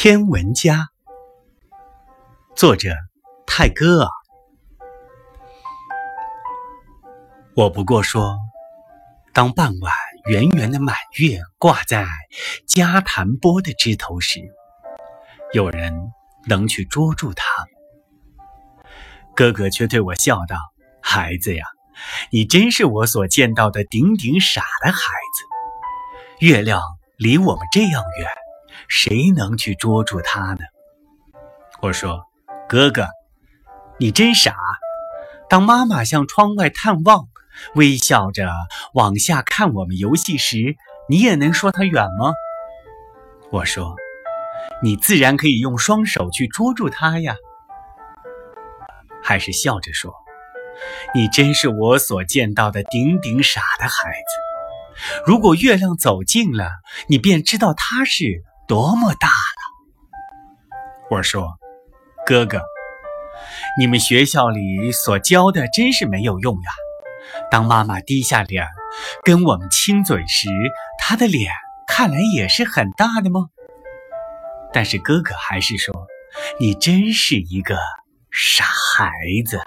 天文家，作者泰戈尔。我不过说，当傍晚圆圆的满月挂在加檀波的枝头时，有人能去捉住它。哥哥却对我笑道：“孩子呀，你真是我所见到的顶顶傻的孩子。月亮离我们这样远。”谁能去捉住它呢？我说：“哥哥，你真傻。当妈妈向窗外探望，微笑着往下看我们游戏时，你也能说它远吗？”我说：“你自然可以用双手去捉住它呀。”还是笑着说：“你真是我所见到的顶顶傻的孩子。如果月亮走近了，你便知道它是。”多么大了！我说，哥哥，你们学校里所教的真是没有用呀。当妈妈低下脸跟我们亲嘴时，她的脸看来也是很大的吗？但是哥哥还是说，你真是一个傻孩子。